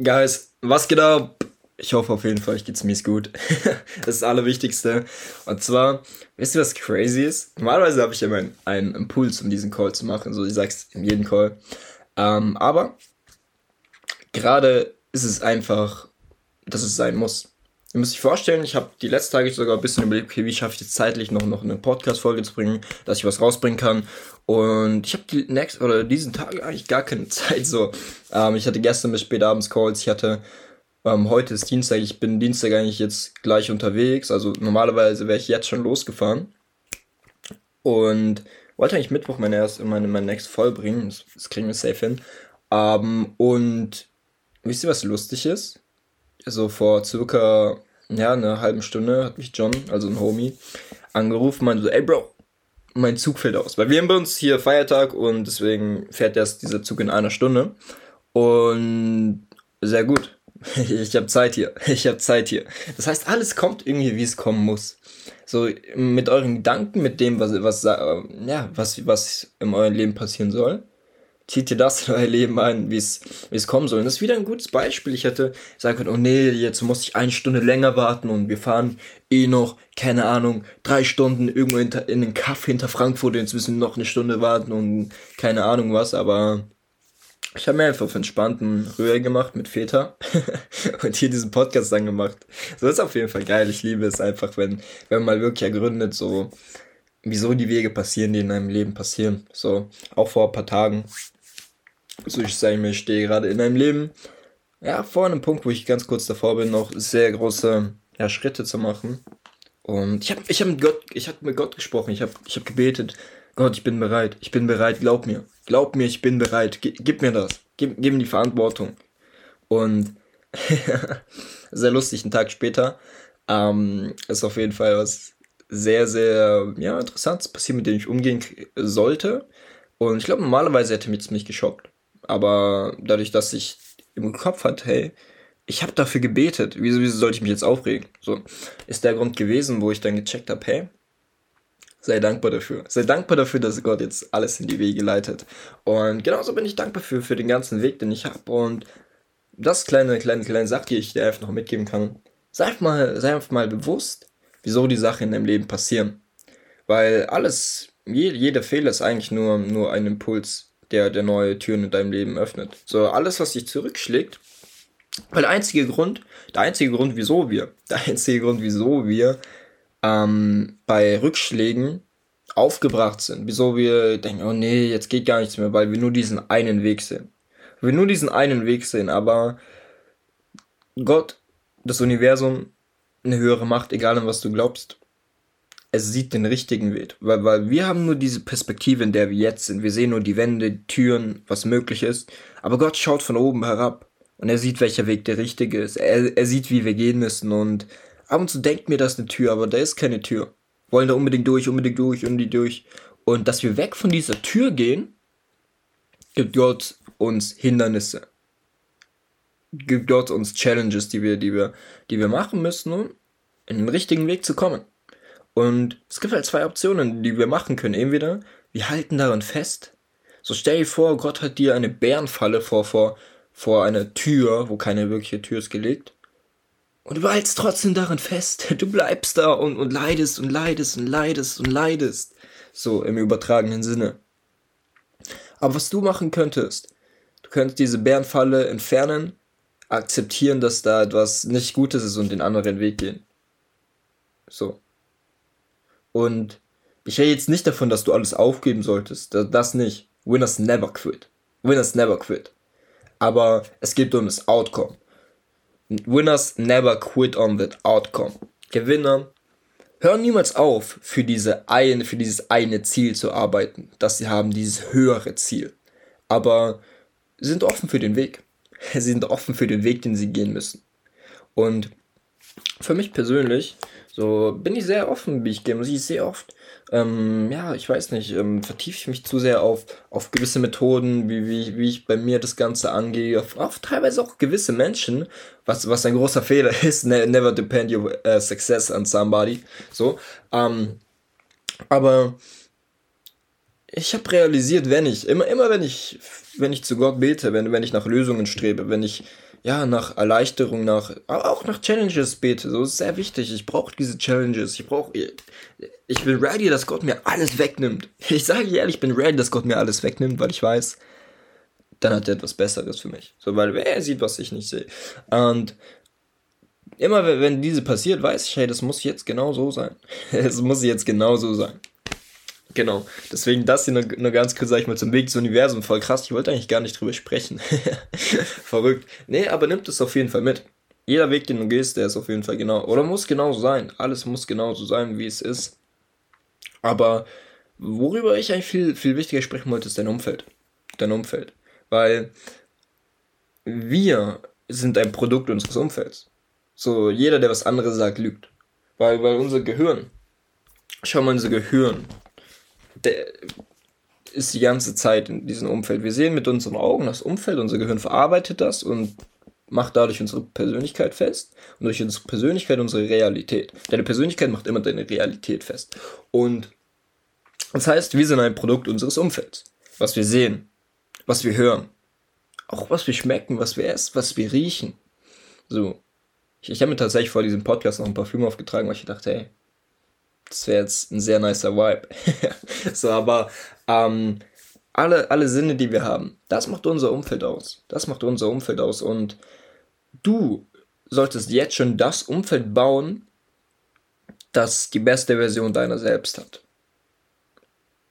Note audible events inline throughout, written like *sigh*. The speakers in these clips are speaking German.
Guys, was geht ab? Ich hoffe auf jeden Fall, euch geht's mies gut. *laughs* das ist das Allerwichtigste. Und zwar, wisst ihr, was crazy ist? Normalerweise habe ich immer einen, einen, Impuls, um diesen Call zu machen. So, ich sag's in jedem Call. Ähm, aber gerade ist es einfach, dass es sein muss. Ihr müsst euch vorstellen, ich habe die letzten Tage sogar ein bisschen überlegt, okay, wie schaffe ich es zeitlich noch, noch eine Podcast-Folge zu bringen, dass ich was rausbringen kann. Und ich habe die nächsten oder diesen Tag eigentlich gar keine *laughs* Zeit so. Ähm, ich hatte gestern bis spät abends Calls, ich hatte ähm, heute ist Dienstag, ich bin Dienstag eigentlich jetzt gleich unterwegs. Also normalerweise wäre ich jetzt schon losgefahren. Und wollte eigentlich Mittwoch meine erste, meine, meine nächste voll bringen. Das, das kriegen wir safe hin. Ähm, und wisst ihr, was lustig ist? So vor circa ja, einer halben Stunde hat mich John, also ein Homie, angerufen, meinte so, ey Bro, mein Zug fällt aus. Weil wir haben bei uns hier Feiertag und deswegen fährt erst dieser Zug in einer Stunde. Und sehr gut. *laughs* Ich habe Zeit hier. *laughs* Ich habe Zeit hier. Das heißt, alles kommt irgendwie, wie es kommen muss. So mit euren Gedanken, mit dem, was, was, äh, ja, was, was in eurem Leben passieren soll zieht dir das *laughs* in euer Leben ein, wie es kommen soll. Und das ist wieder ein gutes Beispiel. Ich hätte sagen können, oh nee, jetzt muss ich eine Stunde länger warten und wir fahren eh noch, keine Ahnung, drei Stunden irgendwo hinter, in den Kaff hinter Frankfurt, jetzt müssen wir noch eine Stunde warten und keine Ahnung was, aber ich habe mir einfach auf entspannten Rühr gemacht mit Väter *laughs* und hier diesen Podcast dann gemacht. So ist auf jeden Fall geil. Ich liebe es einfach, wenn, wenn man mal wirklich ergründet, so, wieso die Wege passieren, die in einem Leben passieren. So, auch vor ein paar Tagen so ich sage mir, ich stehe gerade in einem Leben, ja, vor einem Punkt, wo ich ganz kurz davor bin, noch sehr große ja, Schritte zu machen. Und ich habe ich hab mit Gott, habe mit Gott gesprochen, ich habe ich hab gebetet, Gott, ich bin bereit, ich bin bereit, glaub mir, glaub mir, ich bin bereit, G gib mir das, gib, gib mir die Verantwortung. Und *laughs* sehr lustig, einen Tag später, ähm, ist auf jeden Fall was sehr, sehr ja, interessantes passiert, mit dem ich umgehen sollte. Und ich glaube, normalerweise hätte mich das nicht geschockt. Aber dadurch, dass ich im Kopf hatte, hey, ich habe dafür gebetet, wieso, wieso sollte ich mich jetzt aufregen? So ist der Grund gewesen, wo ich dann gecheckt habe, hey, sei dankbar dafür. Sei dankbar dafür, dass Gott jetzt alles in die Wege leitet. Und genauso bin ich dankbar für, für den ganzen Weg, den ich habe. Und das kleine, kleine, kleine Sache, die ich dir einfach noch mitgeben kann. Sei einfach mal, sei einfach mal bewusst, wieso die Sachen in deinem Leben passieren. Weil alles, jede, jeder Fehler ist eigentlich nur, nur ein Impuls der, der neue Türen in deinem Leben öffnet. So, alles, was dich zurückschlägt, weil der einzige Grund, der einzige Grund, wieso wir, *laughs* der einzige Grund, wieso wir ähm, bei Rückschlägen aufgebracht sind, wieso wir denken, oh nee, jetzt geht gar nichts mehr, weil wir nur diesen einen Weg sehen. Wir nur diesen einen Weg sehen, aber Gott, das Universum, eine höhere Macht, egal an was du glaubst, es sieht den richtigen Weg. Weil, weil wir haben nur diese Perspektive, in der wir jetzt sind. Wir sehen nur die Wände, Türen, was möglich ist. Aber Gott schaut von oben herab. Und er sieht, welcher Weg der richtige ist. Er, er sieht, wie wir gehen müssen. Und ab und zu denkt mir, das eine Tür, aber da ist keine Tür. Wollen da unbedingt durch, unbedingt durch, unbedingt durch. Und dass wir weg von dieser Tür gehen, gibt Gott uns Hindernisse. Gibt Gott uns Challenges, die wir, die wir, die wir machen müssen, um in den richtigen Weg zu kommen. Und es gibt halt zwei Optionen, die wir machen können. Entweder wir halten daran fest. So stell dir vor, Gott hat dir eine Bärenfalle vor, vor, vor einer Tür, wo keine wirkliche Tür ist, gelegt. Und du hältst trotzdem daran fest. *laughs* Du bleibst da und, und leidest und leidest und leidest und leidest. So im übertragenen Sinne. Aber was du machen könntest, du könntest diese Bärenfalle entfernen, akzeptieren, dass da etwas nicht Gutes ist und den anderen Weg gehen. So. Und ich rede jetzt nicht davon, dass du alles aufgeben solltest. Das nicht. Winners never quit. Winners never quit. Aber es geht um das Outcome. Winners never quit on that outcome. Gewinner hören niemals auf, für, diese eine, für dieses eine Ziel zu arbeiten, dass sie haben, dieses höhere Ziel. Aber sie sind offen für den Weg. *laughs* Sie sind offen für den Weg, den sie gehen müssen. Und für mich persönlich so bin ich sehr offen, wie ich gehe. Muss ich sehr oft, ähm, ja, ich weiß nicht, ähm, vertiefe ich mich zu sehr auf, auf gewisse Methoden, wie, wie, wie ich bei mir das Ganze angehe, auf, auf teilweise auch gewisse Menschen, was, was ein großer Fehler *laughs* ist, ne, never depend your uh, success on somebody, so, ähm, aber ich habe realisiert, wenn ich, immer, immer wenn ich, wenn ich zu Gott bete, wenn, wenn ich nach Lösungen strebe, wenn ich ja, nach Erleichterung, nach, auch nach Challenges bete. So ist sehr wichtig. Ich brauche diese Challenges. Ich brauche, ich bin ready, dass Gott mir alles wegnimmt. *laughs* Ich sage ehrlich, ich bin ready, dass Gott mir alles wegnimmt, weil ich weiß, dann hat er etwas Besseres für mich. So, weil er sieht, was ich nicht sehe. Und immer wenn diese passiert, weiß ich, hey, das muss jetzt genau so sein. *laughs* Es muss jetzt genau so sein. Genau. Deswegen das hier nur, nur ganz kurz, sag ich mal, zum Weg zum Universum. Voll krass. Ich wollte eigentlich gar nicht drüber sprechen. *laughs* Verrückt. Nee, aber nimmt es auf jeden Fall mit. Jeder Weg, den du gehst, der ist auf jeden Fall genau. Oder muss genauso sein. Alles muss genauso sein, wie es ist. Aber worüber ich eigentlich viel, viel wichtiger sprechen wollte, ist dein Umfeld. Dein Umfeld. Weil wir sind ein Produkt unseres Umfelds. So, jeder, der was anderes sagt, lügt. Weil, weil unser Gehirn, schau mal, unser Gehirn, der ist die ganze Zeit in diesem Umfeld. Wir sehen mit unseren Augen das Umfeld, unser Gehirn verarbeitet das und macht dadurch unsere Persönlichkeit fest und durch unsere Persönlichkeit unsere Realität. Deine Persönlichkeit macht immer deine Realität fest. Und das heißt, wir sind ein Produkt unseres Umfelds. Was wir sehen, was wir hören, auch was wir schmecken, was wir essen, was wir riechen. So. Ich, ich habe mir tatsächlich vor diesem Podcast noch ein Parfüm aufgetragen, weil ich dachte, hey, das wäre jetzt ein sehr nicer Vibe. *laughs* so, aber ähm, alle, alle Sinne, die wir haben, das macht unser Umfeld aus. Das macht unser Umfeld aus. Und du solltest jetzt schon das Umfeld bauen, das die beste Version deiner selbst hat.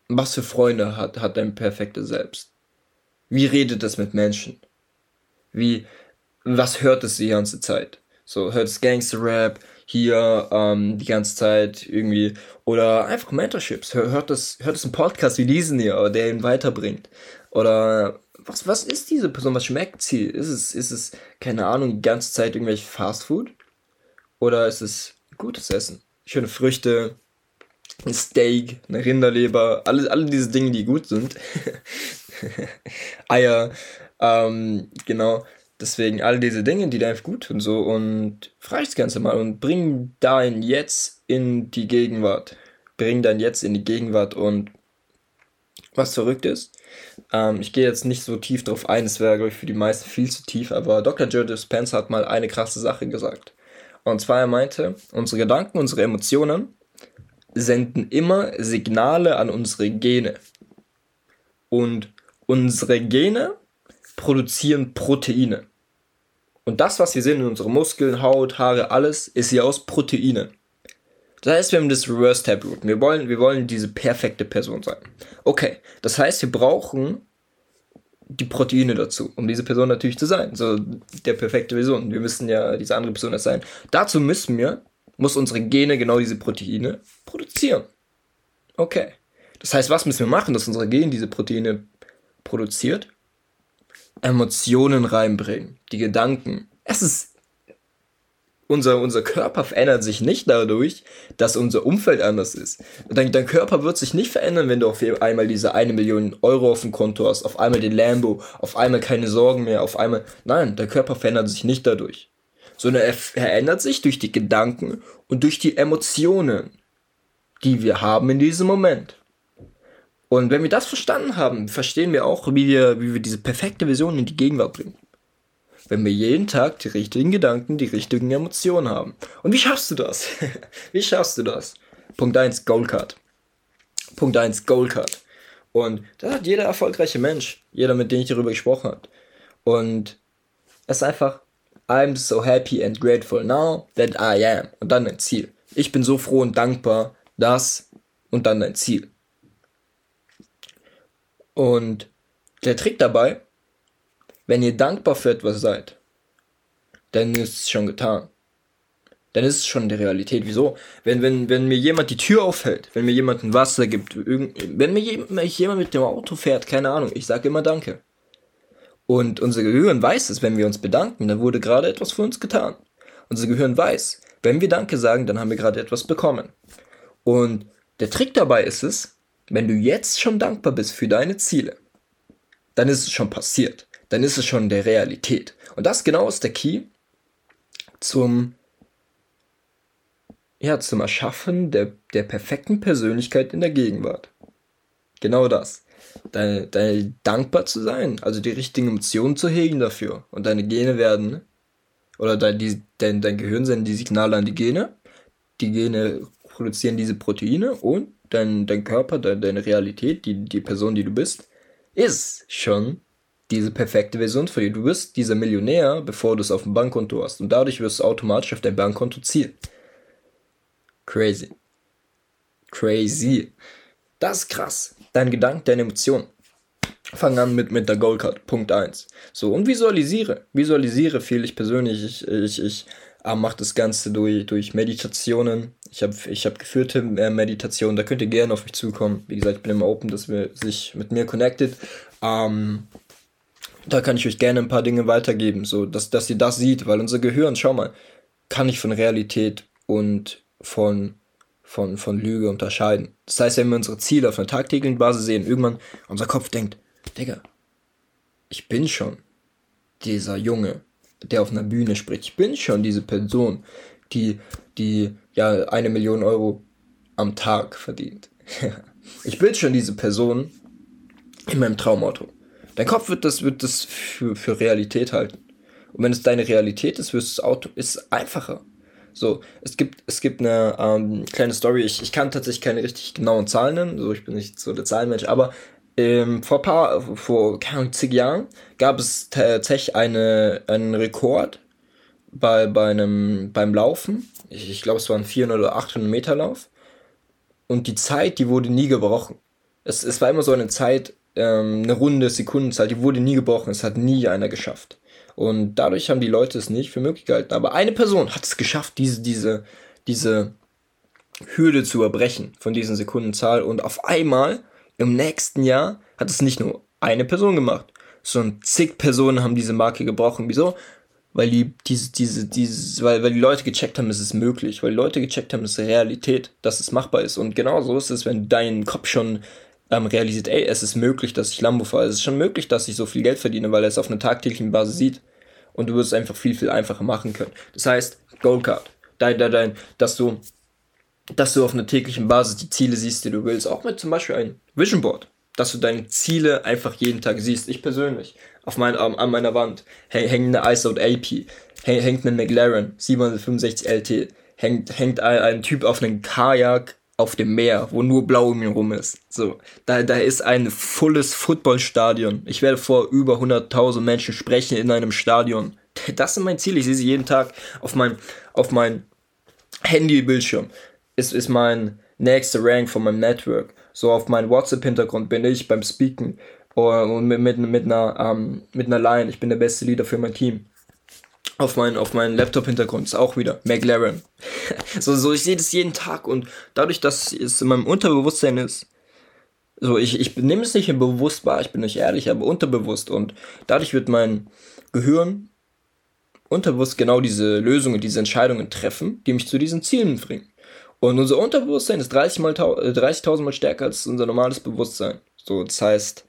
Was für Freunde hat, hat dein perfektes Selbst? Wie redet es mit Menschen? Wie, was hört es die ganze Zeit? So, hört es Gangster-Rap, hier ähm, die ganze Zeit irgendwie. Oder einfach Mentorships. Hört es, hört einen Podcast wie diesen hier, der ihn weiterbringt. Oder was, was ist diese Person? Was schmeckt sie? Ist es, ist es, keine Ahnung, die ganze Zeit irgendwelche Fastfood? Oder ist es gutes Essen? Schöne Früchte, ein Steak, eine Rinderleber, alle, alle diese Dinge, die gut sind. *laughs* Eier, ähm, genau. Deswegen all diese Dinge, die dir einfach gut tun, so und frag das Ganze mal und bring dein Jetzt in die Gegenwart. Bring dein Jetzt in die Gegenwart und was verrückt ist, ähm, ich gehe jetzt nicht so tief drauf ein, es wäre, glaube ich, für die meisten viel zu tief, aber Dr. Joe Dispenza hat mal eine krasse Sache gesagt. Und zwar er meinte, unsere Gedanken, unsere Emotionen senden immer Signale an unsere Gene. Und unsere Gene produzieren Proteine. Und das, was wir sehen in unseren Muskeln, Haut, Haare, alles, ist hier aus Proteinen. Das heißt, wir haben das Reverse Taproot. Wir wollen, wir wollen diese perfekte Person sein. Okay, das heißt, wir brauchen die Proteine dazu, um diese Person natürlich zu sein. So der perfekte Person. Wir müssen ja diese andere Person sein. Dazu müssen wir, muss unsere Gene genau diese Proteine produzieren. Okay. Das heißt, was müssen wir machen, dass unsere Gene diese Proteine produziert? Emotionen reinbringen, die Gedanken. Es ist unser, unser Körper verändert sich nicht dadurch, dass unser Umfeld anders ist. Dein, dein Körper wird sich nicht verändern, wenn du auf einmal diese eine Million Euro auf dem Konto hast, auf einmal den Lambo, auf einmal keine Sorgen mehr, auf einmal. Nein, dein Körper verändert sich nicht dadurch. Sondern er verändert sich durch die Gedanken und durch die Emotionen, die wir haben in diesem Moment. Und wenn wir das verstanden haben, verstehen wir auch, wie wir, wie wir diese perfekte Vision in die Gegenwart bringen. Wenn wir jeden Tag die richtigen Gedanken, die richtigen Emotionen haben. Und wie schaffst du das? *laughs* wie schaffst du das? Punkt 1, Goalcard. Punkt 1, Goalcard. Und das hat jeder erfolgreiche Mensch, jeder, mit dem ich darüber gesprochen habe. Und es ist einfach, I'm so happy and grateful now that I am. Und dann ein Ziel. Ich bin so froh und dankbar, dass und dann ein Ziel. Und der Trick dabei, wenn ihr dankbar für etwas seid, dann ist es schon getan. Dann ist es schon die Realität. Wieso? Wenn, wenn, wenn mir jemand die Tür aufhält, wenn mir jemand ein Wasser gibt, wenn mir jemand mit dem Auto fährt, keine Ahnung, ich sage immer Danke. Und unser Gehirn weiß es, wenn wir uns bedanken, dann wurde gerade etwas für uns getan. Unser Gehirn weiß, wenn wir Danke sagen, dann haben wir gerade etwas bekommen. Und der Trick dabei ist es, wenn du jetzt schon dankbar bist für deine Ziele, dann ist es schon passiert. Dann ist es schon der Realität. Und das genau ist der Key zum, ja, zum Erschaffen der, der perfekten Persönlichkeit in der Gegenwart. Genau das. deine, deine dankbar zu sein, also die richtigen Emotionen zu hegen dafür. Und deine Gene werden, oder dein, die, dein, dein Gehirn senden die Signale an die Gene, die Gene produzieren diese Proteine und dein, dein Körper, dein, deine Realität, die, die Person, die du bist, ist schon diese perfekte Version für dich. Du bist dieser Millionär, bevor du es auf dem Bankkonto hast. Und dadurch wirst du automatisch auf dein Bankkonto zielen. Crazy. Crazy. Das ist krass. Dein Gedanke, deine Emotion. Fang an mit, mit der Goldcard. Punkt 1. So, und visualisiere. Visualisiere viel. Ich persönlich, ich, ich, ich äh, mache das Ganze durch, durch Meditationen. Ich habe ich hab geführte äh, Meditationen. Da könnt ihr gerne auf mich zukommen. Wie gesagt, ich bin immer open, dass wir sich mit mir connected. Ähm, da kann ich euch gerne ein paar Dinge weitergeben, so dass, dass ihr das sieht, weil unser Gehirn, schau mal, kann nicht von Realität und von, von, von Lüge unterscheiden. Das heißt, wenn wir unsere Ziele auf einer tagtäglichen Basis sehen, irgendwann unser Kopf denkt, Digga, ich bin schon dieser Junge, der auf einer Bühne spricht. Ich bin schon diese Person, die, die ja eine Million Euro am Tag verdient. *laughs* ich bin schon diese Person in meinem Traumauto. Dein Kopf wird das, wird das für, für Realität halten. Und wenn es deine Realität ist, wirst das Auto ist einfacher. So, es gibt, es gibt eine ähm, kleine Story. Ich, ich kann tatsächlich keine richtig genauen Zahlen nennen. So, ich bin nicht so der Zahlenmensch, aber ähm, vor paar, vor keine zig Jahren gab es tatsächlich eine, einen Rekord bei, bei einem, beim Laufen. Ich, ich glaube, es war ein 400 oder 800 Meter Lauf. Und die Zeit, die wurde nie gebrochen. Es, es war immer so eine Zeit, ähm, eine runde Sekundenzahl, die wurde nie gebrochen, es hat nie einer geschafft. Und dadurch haben die Leute es nicht für möglich gehalten. Aber eine Person hat es geschafft, diese, diese, diese Hürde zu erbrechen von diesen Sekundenzahl. Und auf einmal, im nächsten Jahr, hat es nicht nur eine Person gemacht, sondern zig Personen haben diese Marke gebrochen. Wieso? Weil die, diese, diese, diese, weil, weil die Leute gecheckt haben, es ist möglich, weil die Leute gecheckt haben, es ist Realität, dass es machbar ist. Und genau so ist es, wenn dein Kopf schon ähm, realisiert, ey, es ist möglich, dass ich Lambo fahre. Es ist schon möglich, dass ich so viel Geld verdiene, weil er es auf einer tagtäglichen Basis sieht. Und du wirst es einfach viel, viel einfacher machen können. Das heißt, Goldcard. Dein, dein, dein, dass du, dass du auf einer täglichen Basis die Ziele siehst, die du willst. Auch mit zum Beispiel ein Vision Board. Dass du deine Ziele einfach jeden Tag siehst. Ich persönlich. Auf mein, an meiner Wand hängt eine ISOT AP. Hängt eine McLaren 765 LT. Hängt, hängt ein, ein Typ auf einem Kajak auf dem Meer, wo nur Blau um ihn rum ist. So, da, da ist ein volles Footballstadion. Ich werde vor über 100.000 Menschen sprechen in einem Stadion. Das sind mein Ziel. Ich sehe sie jeden Tag auf mein, auf mein Handybildschirm. Ist, ist mein nächster Rank von meinem Network. So auf meinem WhatsApp-Hintergrund bin ich beim Speaken und mit, mit, mit, einer, ähm, mit einer Line. Ich bin der beste Leader für mein Team auf meinen auf meinen Laptop-Hintergrund ist auch wieder McLaren. *laughs* so, so, ich sehe das jeden Tag und dadurch, dass es in meinem Unterbewusstsein ist, so, ich, ich nehme es nicht bewusst wahr, ich bin nicht ehrlich, aber unterbewusst und dadurch wird mein Gehirn unterbewusst genau diese Lösungen, diese Entscheidungen treffen, die mich zu diesen Zielen bringen. Und unser Unterbewusstsein ist 30 mal, 30.000 mal stärker als unser normales Bewusstsein. So, das heißt,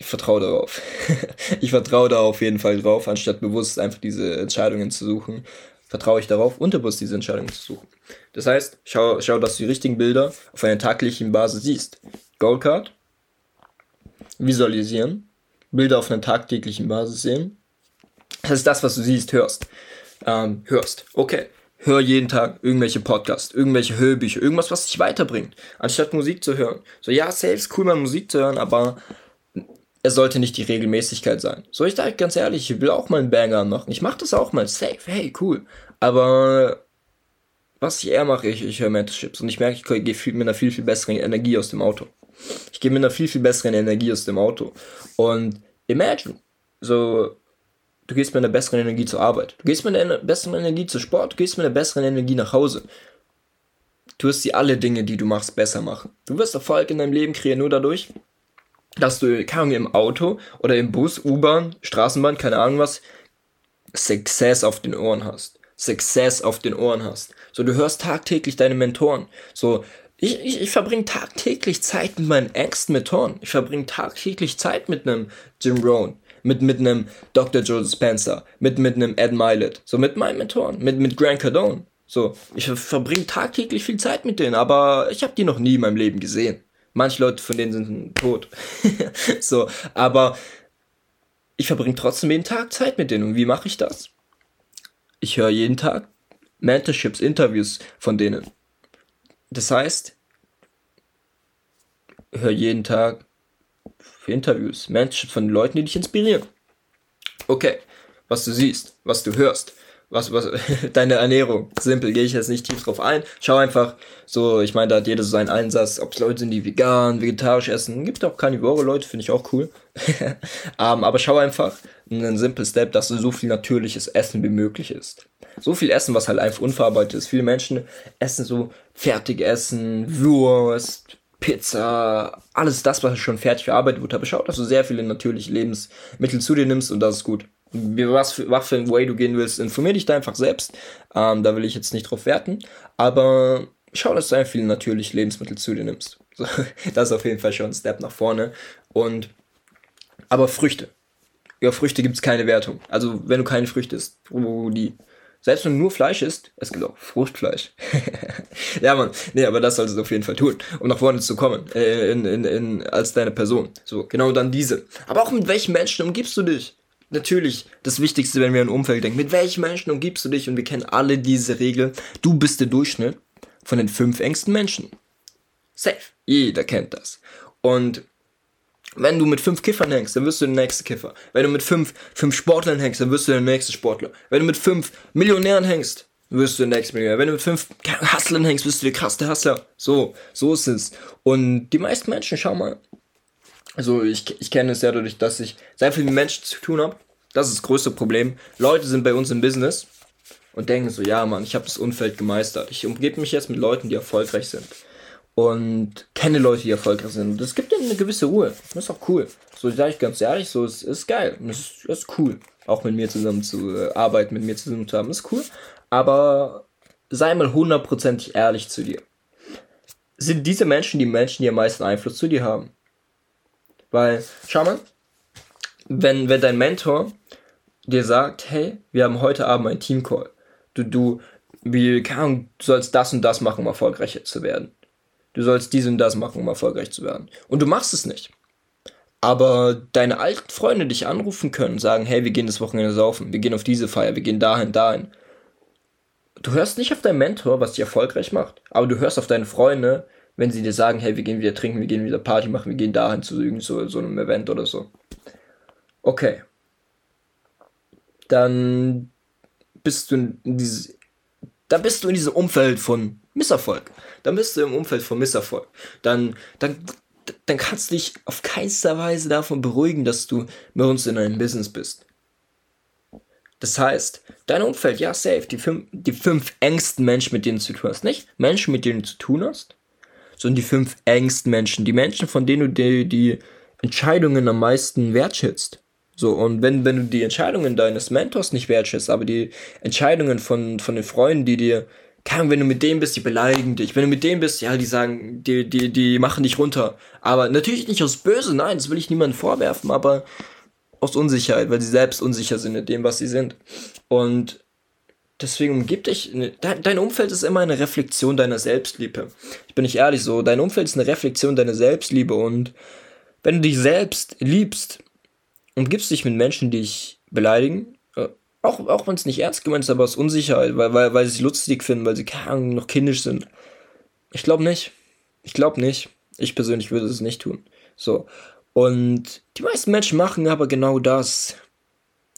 ich vertraue darauf. *laughs* ich vertraue da auf jeden Fall drauf, anstatt bewusst einfach diese Entscheidungen zu suchen, vertraue ich darauf, unterbewusst diese Entscheidungen zu suchen. Das heißt, schau, schau, dass du die richtigen Bilder auf einer taglichen Basis siehst. Goldcard, visualisieren, Bilder auf einer tagtäglichen Basis sehen. Das ist das, was du siehst, hörst. Ähm, hörst. Okay. Hör jeden Tag irgendwelche Podcasts, irgendwelche Hörbücher, irgendwas, was dich weiterbringt, anstatt Musik zu hören. So, ja, selbst cool, mal Musik zu hören, aber es sollte nicht die Regelmäßigkeit sein. So, ich sage ganz ehrlich, ich will auch mal einen Banger machen. Ich mache das auch mal safe, hey, cool. Aber was ich eher mache, ich, ich höre Mentorships und ich merke, ich gehe mit einer viel, viel besseren Energie aus dem Auto. Ich gehe mit einer viel, viel besseren Energie aus dem Auto. Und imagine, so, du gehst mit einer besseren Energie zur Arbeit. Du gehst mit einer besseren Energie zum Sport. Du gehst mit einer besseren Energie nach Hause. Du wirst die alle Dinge, die du machst, besser machen. Du wirst Erfolg in deinem Leben kreieren nur dadurch, dass du, keine Ahnung, im Auto oder im Bus, U-Bahn, Straßenbahn, keine Ahnung was, Success auf den Ohren hast. Success auf den Ohren hast. So, du hörst tagtäglich deine Mentoren. So, ich, ich, ich verbringe tagtäglich Zeit mit meinen engsten Mentoren. Ich verbringe tagtäglich Zeit mit einem Jim Rohn, mit, mit einem Dr. Joe Spencer, mit, mit einem Ed Milet, so mit meinen Mentoren, mit, mit Grant Cardone. So, ich verbringe tagtäglich viel Zeit mit denen, aber ich habe die noch nie in meinem Leben gesehen. Manche Leute von denen sind tot. *laughs* so, aber ich verbringe trotzdem jeden Tag Zeit mit denen. Und wie mache ich das? Ich höre jeden Tag Mentorships, Interviews von denen. Das heißt, höre jeden Tag Interviews, Mentorships von Leuten, die dich inspirieren. Okay, was du siehst, was du hörst, was, was, *laughs* deine Ernährung. Simpel, gehe ich jetzt nicht tief drauf ein. Schau einfach, so, ich meine, da hat jeder so seinen Einsatz, ob es Leute sind, die vegan, vegetarisch essen. Gibt auch Carnivore Leute, finde ich auch cool. um, *laughs* ähm, aber schau einfach, einen simplen Step, dass du so viel natürliches Essen wie möglich isst. So viel Essen, was halt einfach unverarbeitet ist. Viele Menschen essen so Fertigessen, Wurst, Pizza, alles das, was schon fertig verarbeitet wurde. Aber schau, dass du sehr viele natürliche Lebensmittel zu dir nimmst und das ist gut was für, was für ein Way du gehen willst, informier dich da einfach selbst. Ähm, da will ich jetzt nicht drauf werten. Aber schau, dass du einfach viele natürliche Lebensmittel zu dir nimmst. *laughs* So, das ist auf jeden Fall schon ein Step nach vorne. Und aber Früchte. Ja, Früchte gibt es keine Wertung. Also wenn du keine Früchte isst, wo die. Selbst wenn du nur Fleisch isst, es gibt auch Fruchtfleisch. *laughs* ja, man. Nee, aber das solltest du auf jeden Fall tun, um nach vorne zu kommen. Äh, in, in, in, als deine Person. So, genau dann diese. Aber auch mit welchen Menschen umgibst du dich? Natürlich das Wichtigste, wenn wir an Umfeld denken. Mit welchen Menschen umgibst du dich? Und wir kennen alle diese Regel. Du bist der Durchschnitt von den fünf engsten Menschen. Safe. Jeder kennt das. Und wenn du mit fünf Kiffern hängst, dann wirst du der nächste Kiffer. Wenn du mit fünf, fünf Sportlern hängst, dann wirst du der nächste Sportler. Wenn du mit fünf Millionären hängst, wirst du der nächste Millionär. Wenn du mit fünf Hustlern hängst, wirst du der krasse Hustler. So, so ist es. Und die meisten Menschen, schau mal, also ich, ich kenne es ja dadurch, dass ich sehr viel mit Menschen zu tun habe. Das ist das größte Problem. Leute sind bei uns im Business und denken so, ja Mann, ich habe das Umfeld gemeistert. Ich umgebe mich jetzt mit Leuten, die erfolgreich sind. Und kenne Leute, die erfolgreich sind. Und das gibt ihnen eine gewisse Ruhe. Das ist auch cool. So sage ich ganz ehrlich, so es ist geil. Das ist cool. Auch mit mir zusammen zu äh, arbeiten, mit mir zusammen zu haben, ist cool. Aber sei mal hundertprozentig ehrlich zu dir. Sind diese Menschen die Menschen, die am meisten Einfluss zu dir haben? Weil, schau mal, wenn, wenn dein Mentor dir sagt, hey, wir haben heute Abend einen Teamcall. Du, du, wie, keine Ahnung, du sollst das und das machen, um erfolgreicher zu werden. Du sollst dies und das machen, um erfolgreich zu werden. Und du machst es nicht. Aber deine alten Freunde dich anrufen können, sagen, hey, wir gehen das Wochenende saufen, wir gehen auf diese Feier, wir gehen dahin, dahin. Du hörst nicht auf deinen Mentor, was dich erfolgreich macht, aber du hörst auf deine Freunde, wenn sie dir sagen, hey, wir gehen wieder trinken, wir gehen wieder Party machen, wir gehen dahin zu irgend so, so einem Event oder so. Okay. Dann bist du in dieses, da bist du in diesem Umfeld von Misserfolg. Dann bist du im Umfeld von Misserfolg. Dann, dann, dann kannst du dich auf keinster Weise davon beruhigen, dass du bei uns in einem Business bist. Das heißt, dein Umfeld, ja, safe, die fünf, die fünf engsten Menschen, mit denen du zu tun hast. Nicht Menschen, mit denen du zu tun hast, sondern die fünf engsten Menschen, die Menschen, von denen du die, die Entscheidungen am meisten wertschätzt. So, und wenn, wenn du die Entscheidungen deines Mentors nicht wertschätzt, aber die Entscheidungen von, von den Freunden, die dir, kann, wenn du mit dem bist, die beleidigen dich. Wenn du mit dem bist, ja, die sagen, die, die, die machen dich runter. Aber natürlich nicht aus Böse, nein, das will ich niemandem vorwerfen, aber aus Unsicherheit, weil sie selbst unsicher sind mit dem, was sie sind. Und Deswegen umgib dich, dein Umfeld ist immer eine Reflexion deiner Selbstliebe. Ich bin nicht ehrlich so, dein Umfeld ist eine Reflexion deiner Selbstliebe und wenn du dich selbst liebst, umgibst dich mit Menschen, die dich beleidigen, äh, auch, auch wenn es nicht ernst gemeint ist, aber aus Unsicherheit, weil, weil, weil sie es lustig finden, weil sie keine noch kindisch sind. Ich glaube nicht. Ich glaube nicht. Ich persönlich würde es nicht tun. So. Und die meisten Menschen machen aber genau das.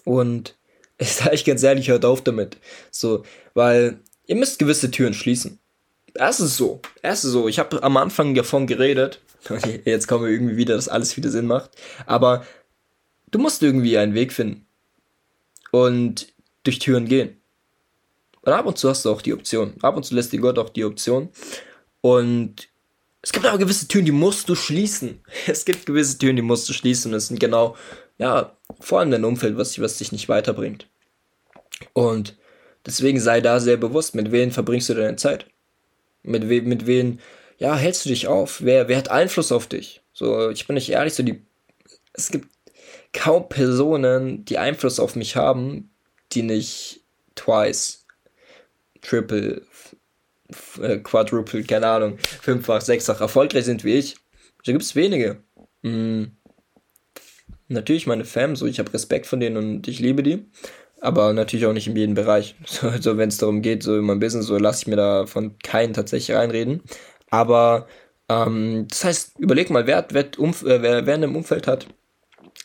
Und *laughs* ich sage ich ganz ehrlich, hört auf damit. So, weil ihr müsst gewisse Türen schließen. Das ist so. Das ist so. Ich habe am Anfang davon geredet. *laughs* Jetzt kommen wir irgendwie wieder, dass alles wieder Sinn macht. Aber du musst irgendwie einen Weg finden. Und durch Türen gehen. Und ab und zu hast du auch die Option. Ab und zu lässt dir Gott auch die Option. Und es gibt aber gewisse Türen, die musst du schließen. *laughs* Es gibt gewisse Türen, die musst du schließen. Und das sind genau, ja, vor allem dein Umfeld, was, was dich nicht weiterbringt. Und deswegen sei da sehr bewusst, mit wem verbringst du deine Zeit? Mit wem, mit wem, ja, hältst du dich auf? Wer, wer hat Einfluss auf dich? So, ich bin nicht ehrlich, so die, es gibt kaum Personen, die Einfluss auf mich haben, die nicht twice, triple, äh, quadruple, keine Ahnung, fünffach, sechsfach erfolgreich sind wie ich. Da gibt es wenige. Mhm. Natürlich meine Fam, so ich habe Respekt von denen und ich liebe die. Aber natürlich auch nicht in jedem Bereich. *laughs* So, also wenn es darum geht, so in meinem Business, so lasse ich mir da von keinen tatsächlich reinreden. Aber ähm, das heißt, überleg mal, wer, wer, Umf äh, wer, wer in einem Umfeld hat,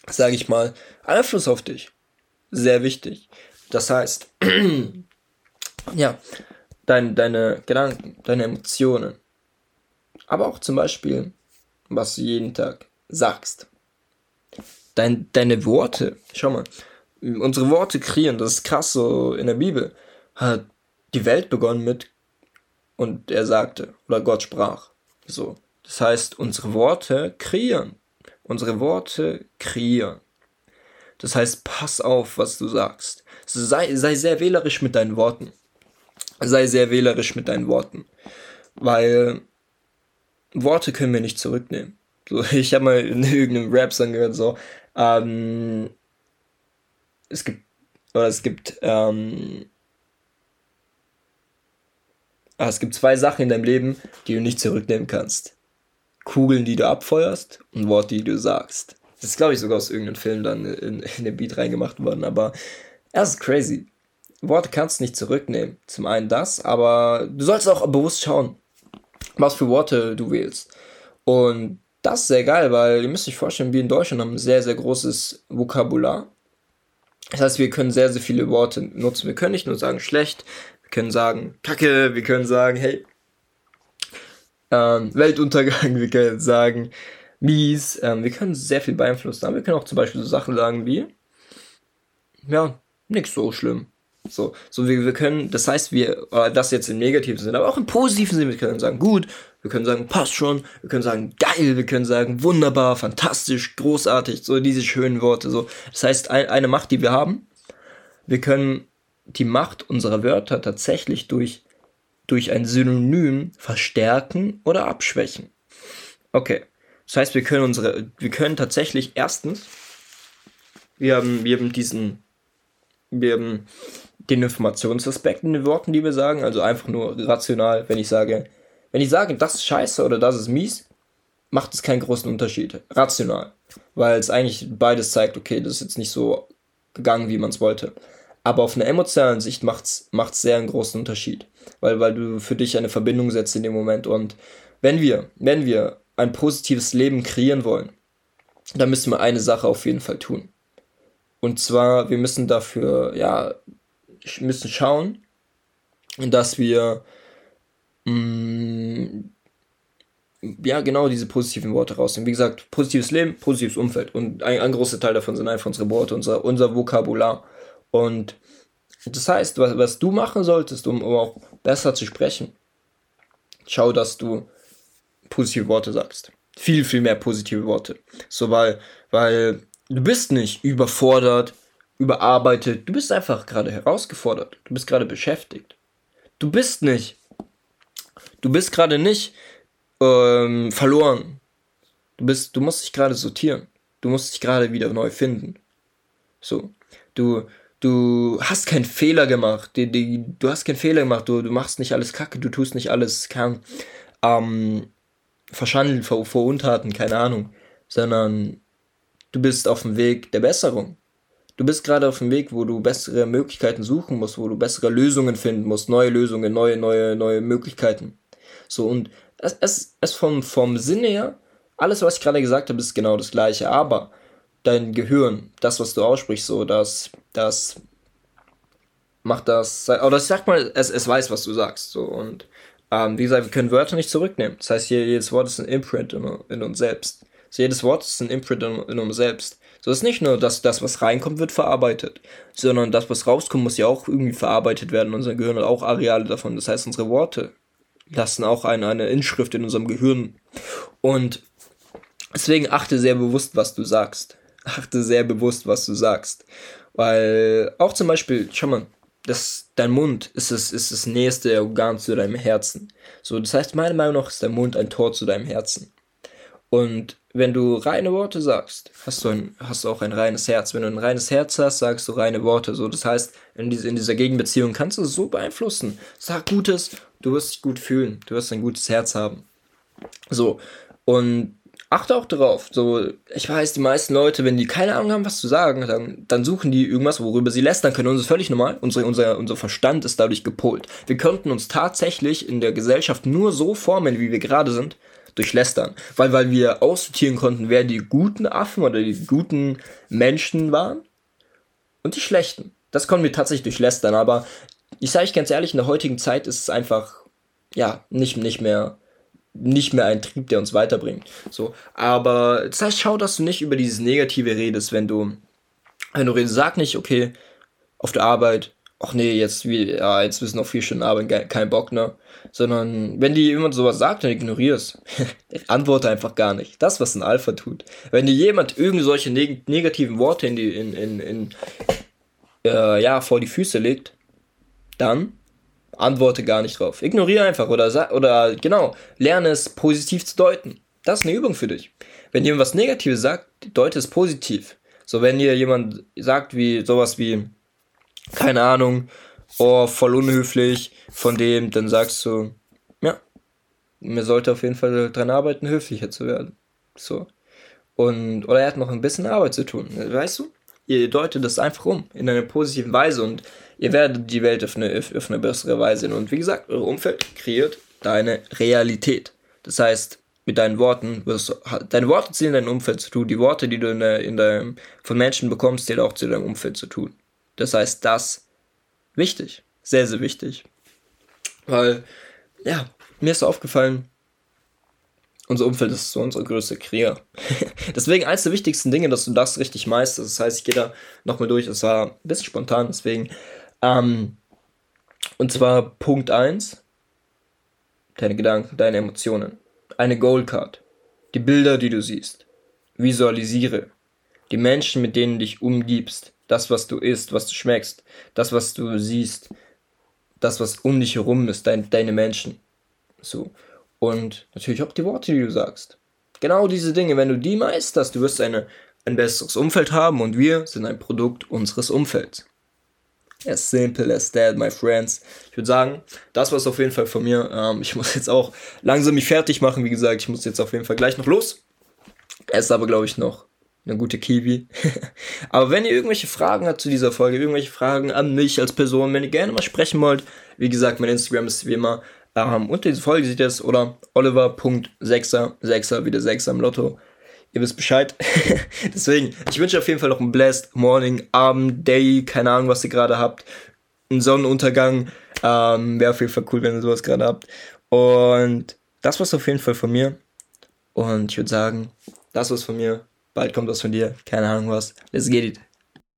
sage ich mal, Einfluss auf dich. Sehr wichtig. Das heißt, *clears throat* ja, dein, deine Gedanken, deine Emotionen. Aber auch zum Beispiel, was du jeden Tag sagst. Dein, deine Worte. Schau mal, unsere Worte kreieren, das ist krass so in der Bibel. Hat die Welt begonnen mit und er sagte oder Gott sprach. So. Das heißt, unsere Worte kreieren. Unsere Worte kreieren. Das heißt, pass auf, was du sagst. Sei, sei sehr wählerisch mit deinen Worten. Sei sehr wählerisch mit deinen Worten. Weil Worte können wir nicht zurücknehmen. So, *laughs* ich habe mal in irgendeinem Rap-Song gehört, so, ähm, es gibt, oder es gibt, ähm, ah, es gibt zwei Sachen in deinem Leben, die du nicht zurücknehmen kannst. Kugeln, die du abfeuerst und Worte, die du sagst. Das ist, glaube ich, sogar aus irgendeinem Film dann in, in den Beat reingemacht worden, aber das ist crazy. Worte kannst du nicht zurücknehmen. Zum einen das, aber du sollst auch bewusst schauen, was für Worte du wählst. Und das ist sehr geil, weil ihr müsst euch vorstellen, wir in Deutschland haben ein sehr, sehr großes Vokabular. Das heißt, wir können sehr, sehr viele Worte nutzen. Wir können nicht nur sagen schlecht, wir können sagen Kacke, wir können sagen, hey, ähm, Weltuntergang, *laughs* wir können sagen mies, ähm, wir können sehr viel beeinflussen. Wir können auch zum Beispiel so Sachen sagen wie, ja, nix so schlimm. So, so wir, wir können, das heißt, wir, das jetzt im negativen Sinne, aber auch im positiven Sinne, wir können sagen, gut, wir können sagen, passt schon, wir können sagen, geil, wir können sagen, wunderbar, fantastisch, großartig, so diese schönen Worte, so. Das heißt, ein, eine Macht, die wir haben, wir können die Macht unserer Wörter tatsächlich durch, durch ein Synonym verstärken oder abschwächen. Okay. Das heißt, wir können unsere, wir können tatsächlich erstens, wir haben, wir haben diesen, wir haben den Informationsaspekt in den Worten, die wir sagen, also einfach nur rational, wenn ich sage, wenn ich sage, das ist scheiße oder das ist mies, macht es keinen großen Unterschied. Rational. Weil es eigentlich beides zeigt, okay, das ist jetzt nicht so gegangen, wie man es wollte. Aber auf einer emotionalen Sicht macht es sehr einen großen Unterschied. Weil, weil du für dich eine Verbindung setzt in dem Moment. Und wenn wir, wenn wir ein positives Leben kreieren wollen, dann müssen wir eine Sache auf jeden Fall tun. Und zwar, wir müssen dafür, ja, müssen schauen, dass wir mm, ja genau diese positiven Worte rausnehmen. Wie gesagt, positives Leben, positives Umfeld. Und ein, ein großer Teil davon sind einfach unsere Worte, unser, unser Vokabular. Und das heißt, was, was du machen solltest, um, um auch besser zu sprechen, schau, dass du positive Worte sagst. Viel, viel mehr positive Worte. So, weil, weil du bist nicht überfordert, überarbeitet. Du bist einfach gerade herausgefordert. Du bist gerade beschäftigt. Du bist nicht. Du bist gerade nicht ähm, verloren. Du bist, du musst dich gerade sortieren. Du musst dich gerade wieder neu finden. So. Du, du hast keinen Fehler gemacht. Die, die, du hast keinen Fehler gemacht. Du, du machst nicht alles kacke. Du tust nicht alles kann, ähm, verschandeln vor, vor Untaten, keine Ahnung. Sondern du bist auf dem Weg der Besserung du bist gerade auf dem Weg, wo du bessere Möglichkeiten suchen musst, wo du bessere Lösungen finden musst, neue Lösungen, neue, neue, neue Möglichkeiten. So, und es, es, es vom, vom Sinne her, alles, was ich gerade gesagt habe, ist genau das gleiche, aber dein Gehirn, das, was du aussprichst, so, das, das macht das, oder ich sag mal, es, es weiß, was du sagst, so, und ähm, wie gesagt, wir können Wörter nicht zurücknehmen. Das heißt, jedes Wort ist ein Imprint in, in uns selbst. Also jedes Wort ist ein Imprint in, in uns selbst. So ist nicht nur, dass das, was reinkommt, wird verarbeitet, sondern das, was rauskommt, muss ja auch irgendwie verarbeitet werden. Unser Gehirn hat auch Areale davon. Das heißt, unsere Worte lassen auch eine, eine Inschrift in unserem Gehirn. Und deswegen achte sehr bewusst, was du sagst. Achte sehr bewusst, was du sagst. Weil auch zum Beispiel, schau mal, das, dein Mund ist das, ist das nächste Organ zu deinem Herzen. So, das heißt, meiner Meinung nach ist dein Mund ein Tor zu deinem Herzen. Und wenn du reine Worte sagst, hast du, ein, hast du auch ein reines Herz. Wenn du ein reines Herz hast, sagst du reine Worte. So, das heißt, in, diese, in dieser Gegenbeziehung kannst du es so beeinflussen. Sag Gutes, du wirst dich gut fühlen, du wirst ein gutes Herz haben. So, und achte auch darauf. So, ich weiß, die meisten Leute, wenn die keine Ahnung haben, was zu sagen, dann, dann suchen die irgendwas, worüber sie lästern können. Und das ist völlig normal. Unser, unser, unser Verstand ist dadurch gepolt. Wir könnten uns tatsächlich in der Gesellschaft nur so formen, wie wir gerade sind, durch Lästern. Weil, weil wir aussortieren konnten, wer die guten Affen oder die guten Menschen waren und die schlechten. Das konnten wir tatsächlich durch Lästern. Aber ich sage euch ganz ehrlich, in der heutigen Zeit ist es einfach, ja, nicht, nicht mehr nicht mehr ein Trieb, der uns weiterbringt. So, aber das heißt, schau, dass du nicht über dieses Negative redest, wenn du, wenn du redest, sag nicht, okay, auf der Arbeit, ach nee, jetzt, wie, ja, jetzt müssen noch vier Stunden arbeiten, kein Bock, ne? Sondern, wenn dir jemand sowas sagt, dann ignorierst. *laughs* Antworte einfach gar nicht. Das, was ein Alpha tut. Wenn dir jemand irgend solche neg negativen Worte in die, in, in, in, äh, ja, vor die Füße legt, dann antworte gar nicht drauf. Ignoriere einfach oder, oder genau, lerne es positiv zu deuten. Das ist eine Übung für dich. Wenn jemand was Negatives sagt, deute es positiv. So, wenn dir jemand sagt, wie sowas wie, keine Ahnung, oh, voll unhöflich von dem, dann sagst du, ja, mir sollte auf jeden Fall dran arbeiten, höflicher zu werden. So. Und, oder er hat noch ein bisschen Arbeit zu tun. Weißt du? Ihr deutet das einfach um, in einer positiven Weise und ihr werdet die Welt auf eine, auf eine bessere Weise sehen. Und wie gesagt, euer Umfeld kreiert deine Realität. Das heißt, mit deinen Worten wirst du, deine Worte ziehen dein Umfeld zu tun. Die Worte, die du in der, in der, von Menschen bekommst, zählen auch zu deinem Umfeld zu tun. Das heißt, das wichtig. Sehr, sehr wichtig. Weil, ja, mir ist aufgefallen, unser Umfeld ist so unsere größte Krieger. *laughs* deswegen eins der wichtigsten Dinge, dass du das richtig meisterst. Das heißt, ich gehe da nochmal durch. Es war ein bisschen spontan, deswegen ähm, und zwar Punkt 1, deine Gedanken, deine Emotionen. Eine Goalcard. Die Bilder, die du siehst. Visualisiere. Die Menschen, mit denen du dich umgibst. Das, was du isst, was du schmeckst. Das, was du siehst. Das, was um dich herum ist. Dein, deine Menschen. So. Und natürlich auch die Worte, die du sagst. Genau diese Dinge, wenn du die meisterst, du wirst eine, ein besseres Umfeld haben und wir sind ein Produkt unseres Umfelds. As simple as that, my friends. Ich würde sagen, das war es auf jeden Fall von mir. Ähm, ich muss jetzt auch langsam mich fertig machen. Wie gesagt, ich muss jetzt auf jeden Fall gleich noch los. Es ist aber, glaube ich, noch eine gute Kiwi. *laughs* aber wenn ihr irgendwelche Fragen habt zu dieser Folge, irgendwelche Fragen an mich als Person, wenn ihr gerne mal sprechen wollt, wie gesagt, mein Instagram ist wie immer ähm, unter dieser Folge seht ihr es oder oliver.6er, 6er, wieder 6 am Lotto. Ihr wisst Bescheid. *laughs* Deswegen, ich wünsche auf jeden Fall noch einen blessed Morning, Abend, Day, keine Ahnung, was ihr gerade habt. Ein Sonnenuntergang. Ähm, Wäre auf jeden Fall cool, wenn ihr sowas gerade habt. Und das war's auf jeden Fall von mir. Und ich würde sagen, das war's von mir. Bald kommt was von dir. Keine Ahnung was. Let's get it.